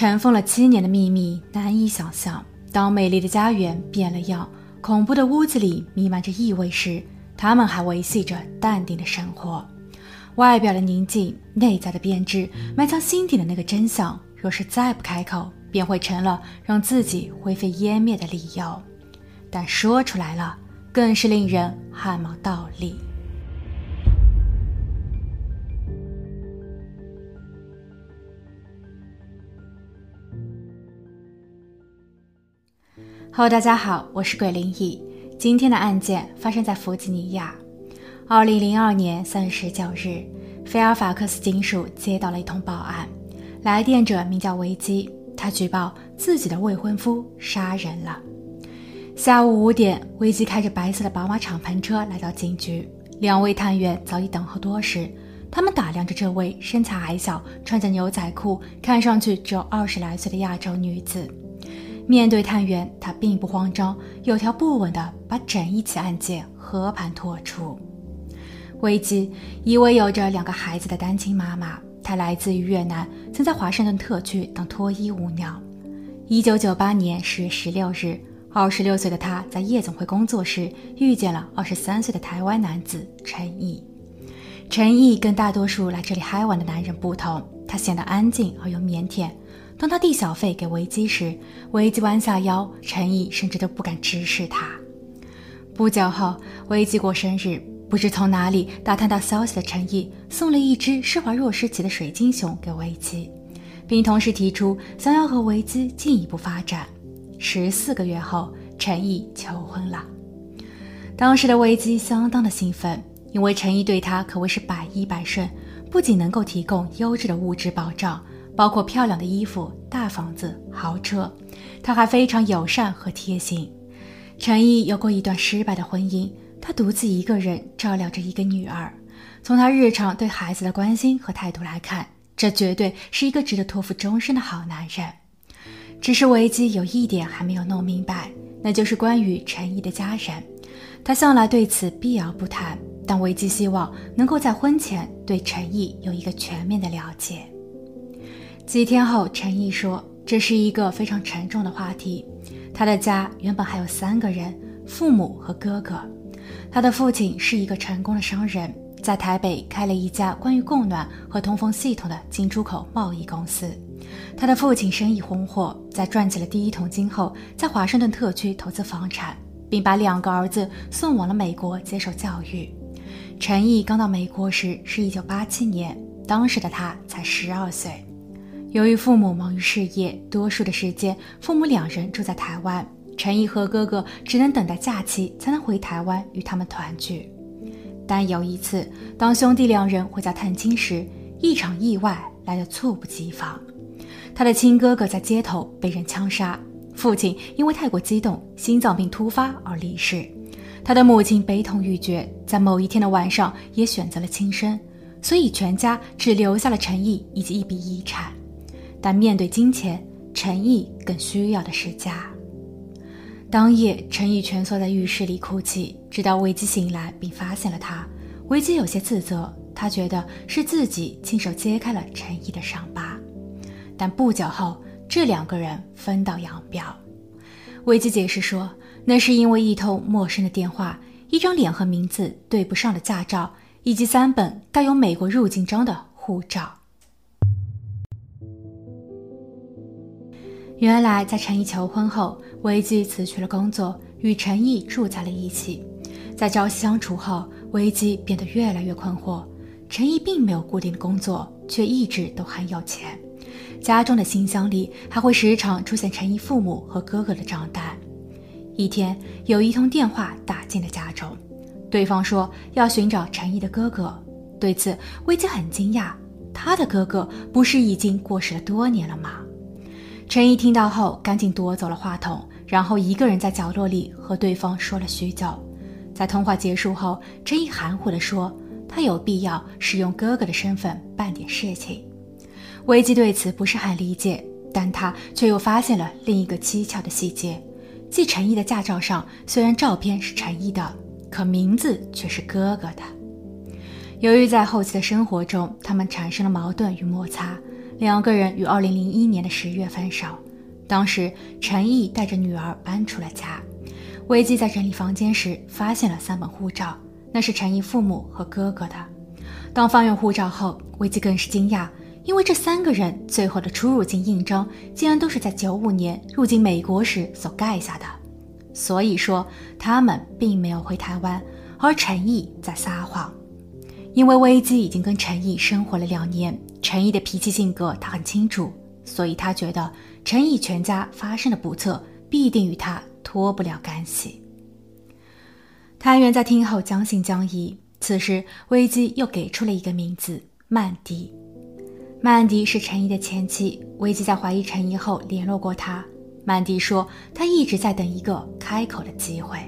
尘封了七年的秘密难以想象。当美丽的家园变了样，恐怖的屋子里弥漫着异味时，他们还维系着淡定的生活。外表的宁静，内在的编织，埋藏心底的那个真相，若是再不开口，便会成了让自己灰飞烟灭的理由。但说出来了，更是令人汗毛倒立。Hello，大家好，我是鬼灵异。今天的案件发生在弗吉尼亚。二零零二年三月十九日，菲尔法克斯警署接到了一通报案，来电者名叫维基，他举报自己的未婚夫杀人了。下午五点，维基开着白色的宝马敞篷车来到警局，两位探员早已等候多时。他们打量着这位身材矮小、穿着牛仔裤、看上去只有二十来岁的亚洲女子。面对探员，他并不慌张，有条不紊地把整一起案件和盘托出。危基，一位有着两个孩子的单亲妈妈，她来自于越南，曾在华盛顿特区当脱衣舞娘。一九九八年十月十六日，二十六岁的她在夜总会工作时遇见了二十三岁的台湾男子陈毅。陈毅跟大多数来这里嗨玩的男人不同，他显得安静而又腼腆。当他递小费给维基时，维基弯下腰，陈毅甚至都不敢直视他。不久后，维基过生日，不知从哪里打探到消息的陈毅送了一只施华若诗奇的水晶熊给维基，并同时提出想要和维基进一步发展。十四个月后，陈毅求婚了。当时的维基相当的兴奋，因为陈毅对他可谓是百依百顺，不仅能够提供优质的物质保障。包括漂亮的衣服、大房子、豪车，他还非常友善和贴心。陈毅有过一段失败的婚姻，他独自一个人照料着一个女儿。从他日常对孩子的关心和态度来看，这绝对是一个值得托付终身的好男人。只是维基有一点还没有弄明白，那就是关于陈毅的家人。他向来对此避而不谈，但维基希望能够在婚前对陈毅有一个全面的了解。几天后，陈毅说：“这是一个非常沉重的话题。他的家原本还有三个人，父母和哥哥。他的父亲是一个成功的商人，在台北开了一家关于供暖和通风系统的进出口贸易公司。他的父亲生意红火，在赚起了第一桶金后，在华盛顿特区投资房产，并把两个儿子送往了美国接受教育。陈毅刚到美国时是一九八七年，当时的他才十二岁。”由于父母忙于事业，多数的时间父母两人住在台湾，陈毅和哥哥只能等待假期才能回台湾与他们团聚。但有一次，当兄弟两人回家探亲时，一场意外来得猝不及防。他的亲哥哥在街头被人枪杀，父亲因为太过激动，心脏病突发而离世。他的母亲悲痛欲绝，在某一天的晚上也选择了轻生，所以全家只留下了陈毅以及一笔遗产。但面对金钱，陈毅更需要的是家。当夜，陈毅蜷缩在浴室里哭泣，直到维基醒来并发现了他。维基有些自责，他觉得是自己亲手揭开了陈毅的伤疤。但不久后，这两个人分道扬镳。维基解释说，那是因为一通陌生的电话、一张脸和名字对不上的驾照，以及三本带有美国入境章的护照。原来，在陈毅求婚后，维基辞去了工作，与陈毅住在了一起。在朝夕相处后，维基变得越来越困惑。陈毅并没有固定的工作，却一直都很有钱。家中的信箱里还会时常出现陈毅父母和哥哥的账单。一天，有一通电话打进了家中，对方说要寻找陈毅的哥哥。对此，维基很惊讶，他的哥哥不是已经过世了多年了吗？陈毅听到后，赶紧夺走了话筒，然后一个人在角落里和对方说了许久。在通话结束后，陈毅含糊地说：“他有必要使用哥哥的身份办点事情。”维基对此不是很理解，但他却又发现了另一个蹊跷的细节：即陈毅的驾照上虽然照片是陈毅的，可名字却是哥哥的。由于在后期的生活中，他们产生了矛盾与摩擦。两个人于二零零一年的十月分手。当时陈毅带着女儿搬出了家，危机在整理房间时发现了三本护照，那是陈毅父母和哥哥的。当翻阅护照后，危机更是惊讶，因为这三个人最后的出入境印章竟然都是在九五年入境美国时所盖下的。所以说，他们并没有回台湾，而陈毅在撒谎。因为危机已经跟陈毅生活了两年，陈毅的脾气性格他很清楚，所以他觉得。陈毅全家发生的不测，必定与他脱不了干系。探员在听后将信将疑。此时，危机又给出了一个名字：曼迪。曼迪是陈毅的前妻。危机在怀疑陈毅后联络过他。曼迪说，他一直在等一个开口的机会。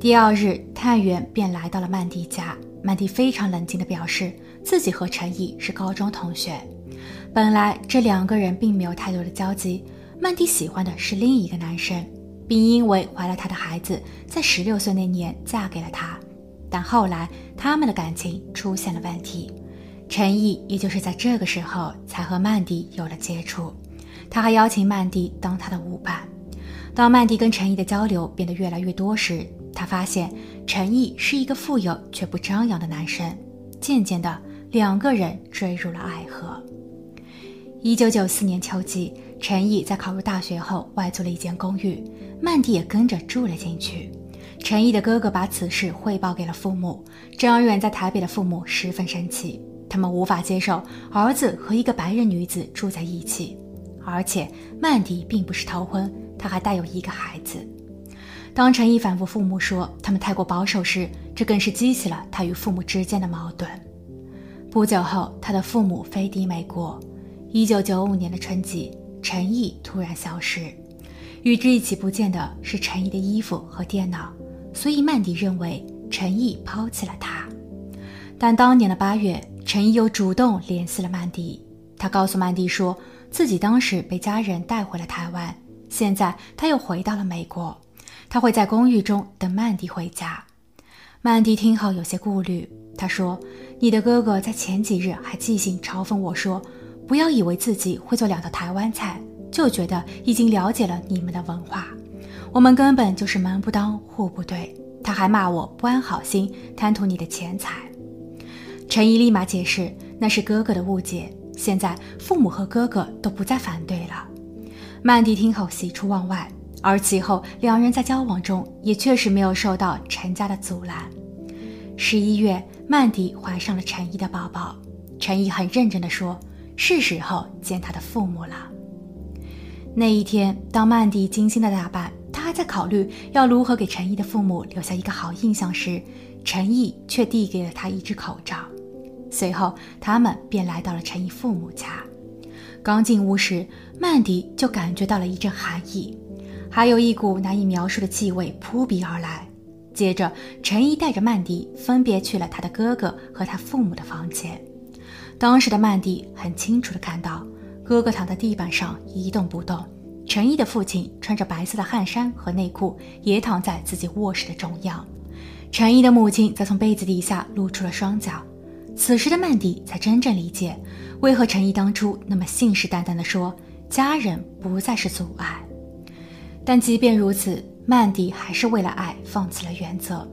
第二日，探员便来到了曼迪家。曼迪非常冷静地表示，自己和陈毅是高中同学。本来这两个人并没有太多的交集，曼迪喜欢的是另一个男生，并因为怀了他的孩子，在十六岁那年嫁给了他。但后来他们的感情出现了问题，陈毅也就是在这个时候才和曼迪有了接触，他还邀请曼迪当他的舞伴。当曼迪跟陈毅的交流变得越来越多时，他发现陈毅是一个富有却不张扬的男生，渐渐的两个人坠入了爱河。一九九四年秋季，陈毅在考入大学后外租了一间公寓，曼迪也跟着住了进去。陈毅的哥哥把此事汇报给了父母，这让远在台北的父母十分生气，他们无法接受儿子和一个白人女子住在一起，而且曼迪并不是头婚，他还带有一个孩子。当陈毅反复父母说他们太过保守时，这更是激起了他与父母之间的矛盾。不久后，他的父母飞抵美国。一九九五年的春季，陈毅突然消失，与之一起不见的是陈毅的衣服和电脑，所以曼迪认为陈毅抛弃了他。但当年的八月，陈毅又主动联系了曼迪，他告诉曼迪说自己当时被家人带回了台湾，现在他又回到了美国，他会在公寓中等曼迪回家。曼迪听后有些顾虑，他说：“你的哥哥在前几日还寄信嘲讽我说。”不要以为自己会做两道台湾菜，就觉得已经了解了你们的文化。我们根本就是门不当户不对。他还骂我不安好心，贪图你的钱财。陈毅立马解释，那是哥哥的误解。现在父母和哥哥都不再反对了。曼迪听后喜出望外，而其后两人在交往中也确实没有受到陈家的阻拦。十一月，曼迪怀上了陈毅的宝宝。陈毅很认真地说。是时候见他的父母了。那一天，当曼迪精心的打扮，他还在考虑要如何给陈毅的父母留下一个好印象时，陈毅却递给了他一只口罩。随后，他们便来到了陈毅父母家。刚进屋时，曼迪就感觉到了一阵寒意，还有一股难以描述的气味扑鼻而来。接着，陈毅带着曼迪分别去了他的哥哥和他父母的房间。当时的曼迪很清楚地看到，哥哥躺在地板上一动不动，陈毅的父亲穿着白色的汗衫和内裤，也躺在自己卧室的中央，陈毅的母亲则从被子底下露出了双脚。此时的曼迪才真正理解，为何陈毅当初那么信誓旦旦地说家人不再是阻碍。但即便如此，曼迪还是为了爱放弃了原则，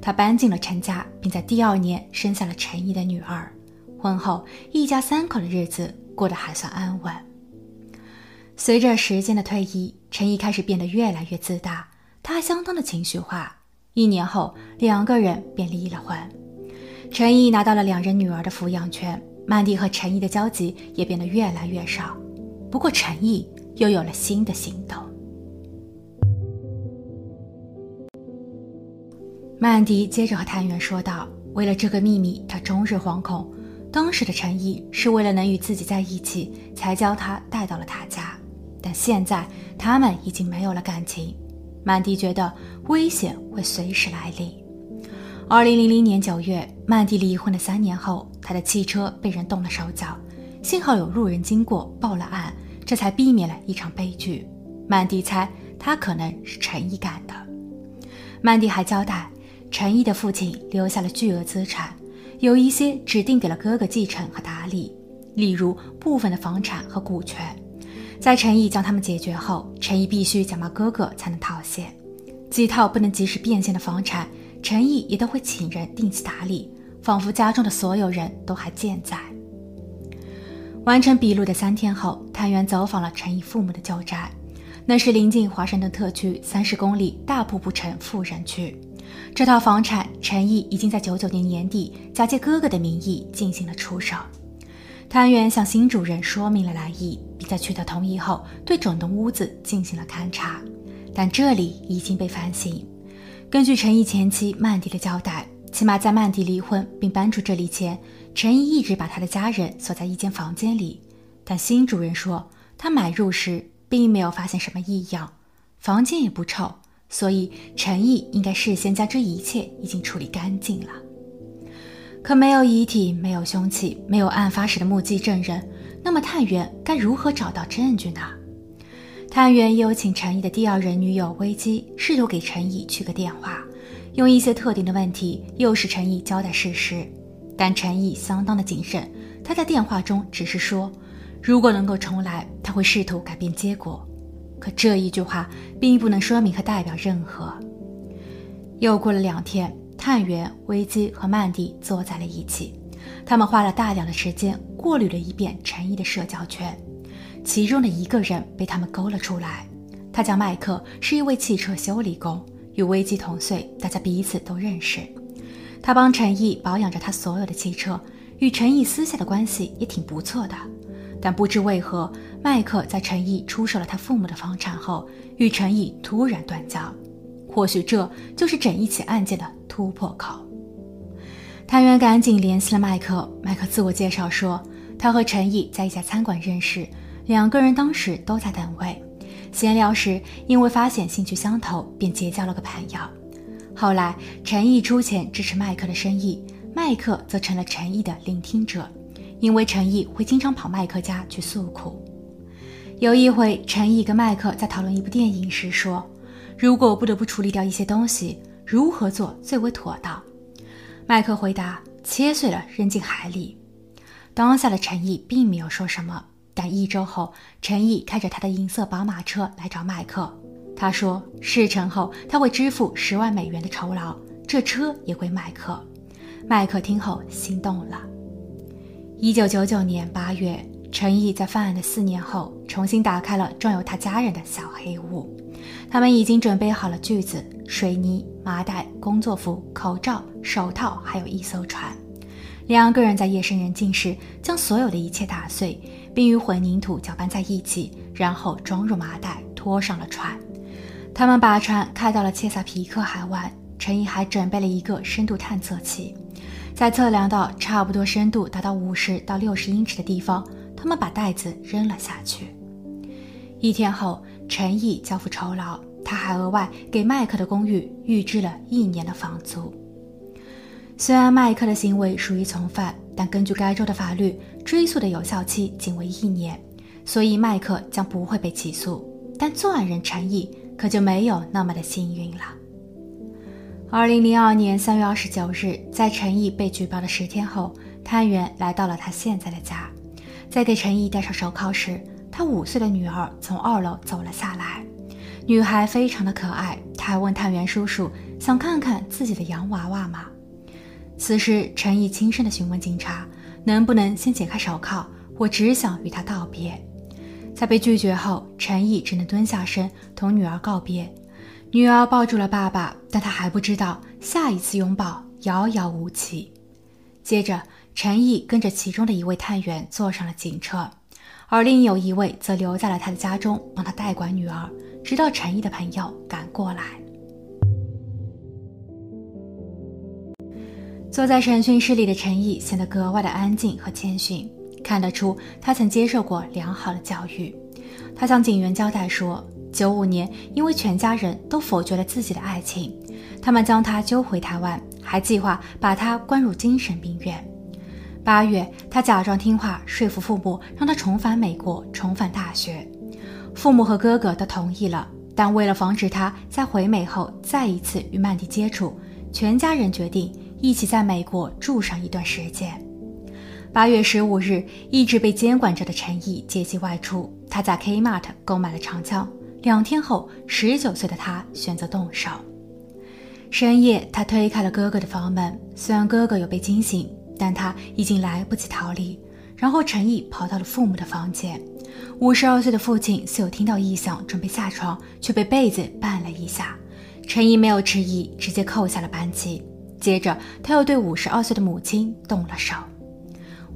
他搬进了陈家，并在第二年生下了陈毅的女儿。婚后，一家三口的日子过得还算安稳。随着时间的推移，陈毅开始变得越来越自大，他相当的情绪化。一年后，两个人便离了婚。陈毅拿到了两人女儿的抚养权，曼迪和陈毅的交集也变得越来越少。不过，陈毅又有了新的行动。曼迪接着和探员说道：“为了这个秘密，他终日惶恐。”当时的陈毅是为了能与自己在一起，才将他带到了他家。但现在他们已经没有了感情，曼迪觉得危险会随时来临。二零零零年九月，曼迪离婚的三年后，他的汽车被人动了手脚，幸好有路人经过报了案，这才避免了一场悲剧。曼迪猜他可能是陈毅干的。曼迪还交代，陈毅的父亲留下了巨额资产。有一些指定给了哥哥继承和打理，例如部分的房产和股权。在陈毅将他们解决后，陈毅必须假冒哥哥才能套现。几套不能及时变现的房产，陈毅也都会请人定期打理，仿佛家中的所有人都还健在。完成笔录的三天后，探员走访了陈毅父母的旧宅，那是临近华盛顿特区三十公里大瀑布城富人区。这套房产，陈毅已经在九九年年底假借哥哥的名义进行了出售。探员向新主人说明了来意，并在取得同意后，对整栋屋子进行了勘察。但这里已经被翻新。根据陈毅前妻曼迪的交代，起码在曼迪离婚并搬出这里前，陈毅一直把他的家人锁在一间房间里。但新主人说，他买入时并没有发现什么异样，房间也不臭，所以陈毅应该事先将这一切已经处理干净了。可没有遗体，没有凶器，没有案发时的目击证人，那么探员该如何找到证据呢？探员又请陈毅的第二任女友危机试图给陈毅去个电话，用一些特定的问题诱使陈毅交代事实，但陈毅相当的谨慎。他在电话中只是说，如果能够重来，他会试图改变结果。可这一句话并不能说明和代表任何。又过了两天。探员危机和曼迪坐在了一起，他们花了大量的时间过滤了一遍陈毅的社交圈，其中的一个人被他们勾了出来。他叫麦克，是一位汽车修理工，与危机同岁，大家彼此都认识。他帮陈毅保养着他所有的汽车，与陈毅私下的关系也挺不错的。但不知为何，麦克在陈毅出售了他父母的房产后，与陈毅突然断交。或许这就是整一起案件的突破口。探员赶紧联系了麦克。麦克自我介绍说，他和陈毅在一家餐馆认识，两个人当时都在等位。闲聊时，因为发现兴趣相投，便结交了个朋友。后来，陈毅出钱支持麦克的生意，麦克则成了陈毅的聆听者，因为陈毅会经常跑麦克家去诉苦。有一回，陈毅跟麦克在讨论一部电影时说。如果不得不处理掉一些东西，如何做最为妥当？麦克回答：“切碎了扔进海里。”当下的陈毅并没有说什么。但一周后，陈毅开着他的银色宝马车来找麦克。他说：“事成后他会支付十万美元的酬劳，这车也归麦克。”麦克听后心动了。一九九九年八月，陈毅在犯案的四年后，重新打开了装有他家人的小黑屋。他们已经准备好了锯子、水泥、麻袋、工作服、口罩、手套，还有一艘船。两个人在夜深人静时，将所有的一切打碎，并与混凝土搅拌在一起，然后装入麻袋，拖上了船。他们把船开到了切萨皮克海湾。陈毅还准备了一个深度探测器，在测量到差不多深度达到五十到六十英尺的地方，他们把袋子扔了下去。一天后。陈毅交付酬劳，他还额外给麦克的公寓预支了一年的房租。虽然麦克的行为属于从犯，但根据该州的法律，追诉的有效期仅为一年，所以麦克将不会被起诉。但作案人陈毅可就没有那么的幸运了。二零零二年三月二十九日，在陈毅被举报的十天后，探员来到了他现在的家，在给陈毅戴上手铐时。他五岁的女儿从二楼走了下来，女孩非常的可爱。她还问探员叔叔想看看自己的洋娃娃吗？此时，陈毅轻声的询问警察能不能先解开手铐，我只想与他道别。在被拒绝后，陈毅只能蹲下身同女儿告别。女儿抱住了爸爸，但他还不知道下一次拥抱遥遥无期。接着，陈毅跟着其中的一位探员坐上了警车。而另有一位则留在了他的家中，帮他代管女儿，直到陈毅的朋友赶过来。坐在审讯室里的陈毅显得格外的安静和谦逊，看得出他曾接受过良好的教育。他向警员交代说，九五年因为全家人都否决了自己的爱情，他们将他揪回台湾，还计划把他关入精神病院。八月，他假装听话，说服父母让他重返美国，重返大学。父母和哥哥都同意了，但为了防止他在回美后再一次与曼迪接触，全家人决定一起在美国住上一段时间。八月十五日，一直被监管着的陈毅借机外出，他在 Kmart 购买了长枪。两天后，十九岁的他选择动手。深夜，他推开了哥哥的房门，虽然哥哥有被惊醒，但他已经来不及逃离。然后陈毅跑到了父母的房间，五十二岁的父亲似有听到异响，准备下床，却被被子绊了一下。陈毅没有迟疑，直接扣下了扳机。接着，他又对五十二岁的母亲动了手。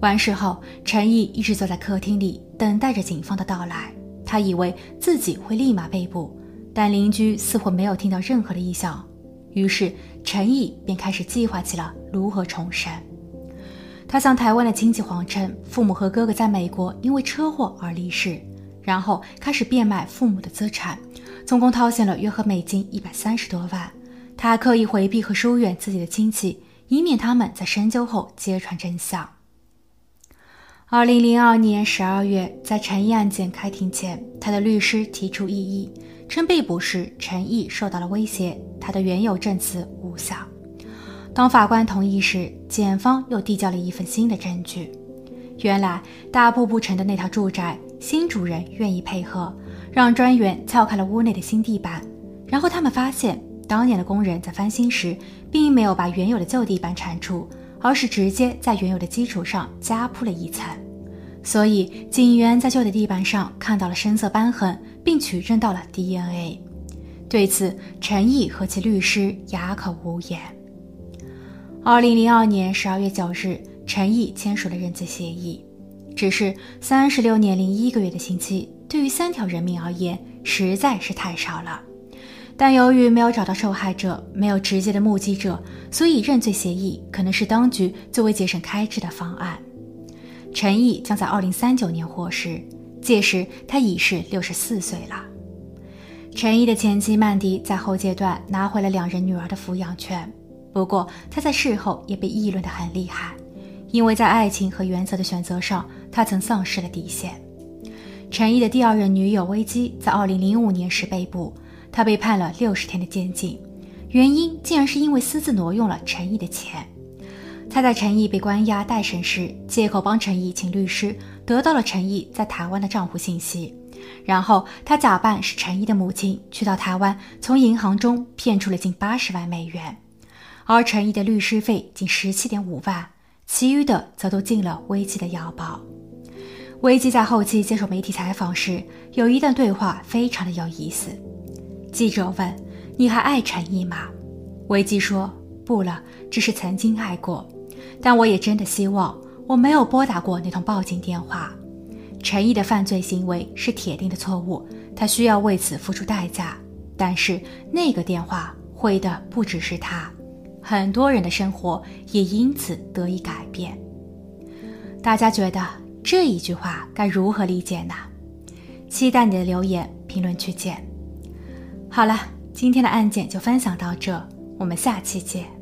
完事后，陈毅一直坐在客厅里，等待着警方的到来。他以为自己会立马被捕，但邻居似乎没有听到任何的异响，于是陈毅便开始计划起了如何重生。他向台湾的亲戚谎称父母和哥哥在美国因为车祸而离世，然后开始变卖父母的资产，总共套现了约合美金一百三十多万。他还刻意回避和疏远自己的亲戚，以免他们在深究后揭穿真相。二零零二年十二月，在陈毅案件开庭前，他的律师提出异议，称被捕时陈毅受到了威胁，他的原有证词无效。当法官同意时，检方又递交了一份新的证据。原来大瀑布城的那套住宅新主人愿意配合，让专员撬开了屋内的新地板，然后他们发现当年的工人在翻新时，并没有把原有的旧地板铲除。而是直接在原有的基础上加铺了一层，所以警员在旧的地板上看到了深色斑痕，并取证到了 DNA。对此，陈毅和其律师哑口无言。二零零二年十二月九日，陈毅签署了认罪协议。只是三十六年零一个月的刑期，对于三条人命而言，实在是太少了。但由于没有找到受害者，没有直接的目击者，所以认罪协议可能是当局最为节省开支的方案。陈毅将在二零三九年获释，届时他已是六十四岁了。陈毅的前妻曼迪在后阶段拿回了两人女儿的抚养权，不过他在事后也被议论得很厉害，因为在爱情和原则的选择上，他曾丧失了底线。陈毅的第二任女友薇姬在二零零五年时被捕。他被判了六十天的监禁，原因竟然是因为私自挪用了陈毅的钱。他在陈毅被关押待审时，借口帮陈毅请律师，得到了陈毅在台湾的账户信息，然后他假扮是陈毅的母亲，去到台湾，从银行中骗出了近八十万美元，而陈毅的律师费仅十七点五万，其余的则都进了危机的腰包。危机在后期接受媒体采访时，有一段对话非常的有意思。记者问：“你还爱陈毅吗？”维基说：“不了，只是曾经爱过。但我也真的希望我没有拨打过那通报警电话。陈毅的犯罪行为是铁定的错误，他需要为此付出代价。但是那个电话毁的不只是他，很多人的生活也因此得以改变。大家觉得这一句话该如何理解呢？期待你的留言评论区见。好了，今天的案件就分享到这，我们下期见。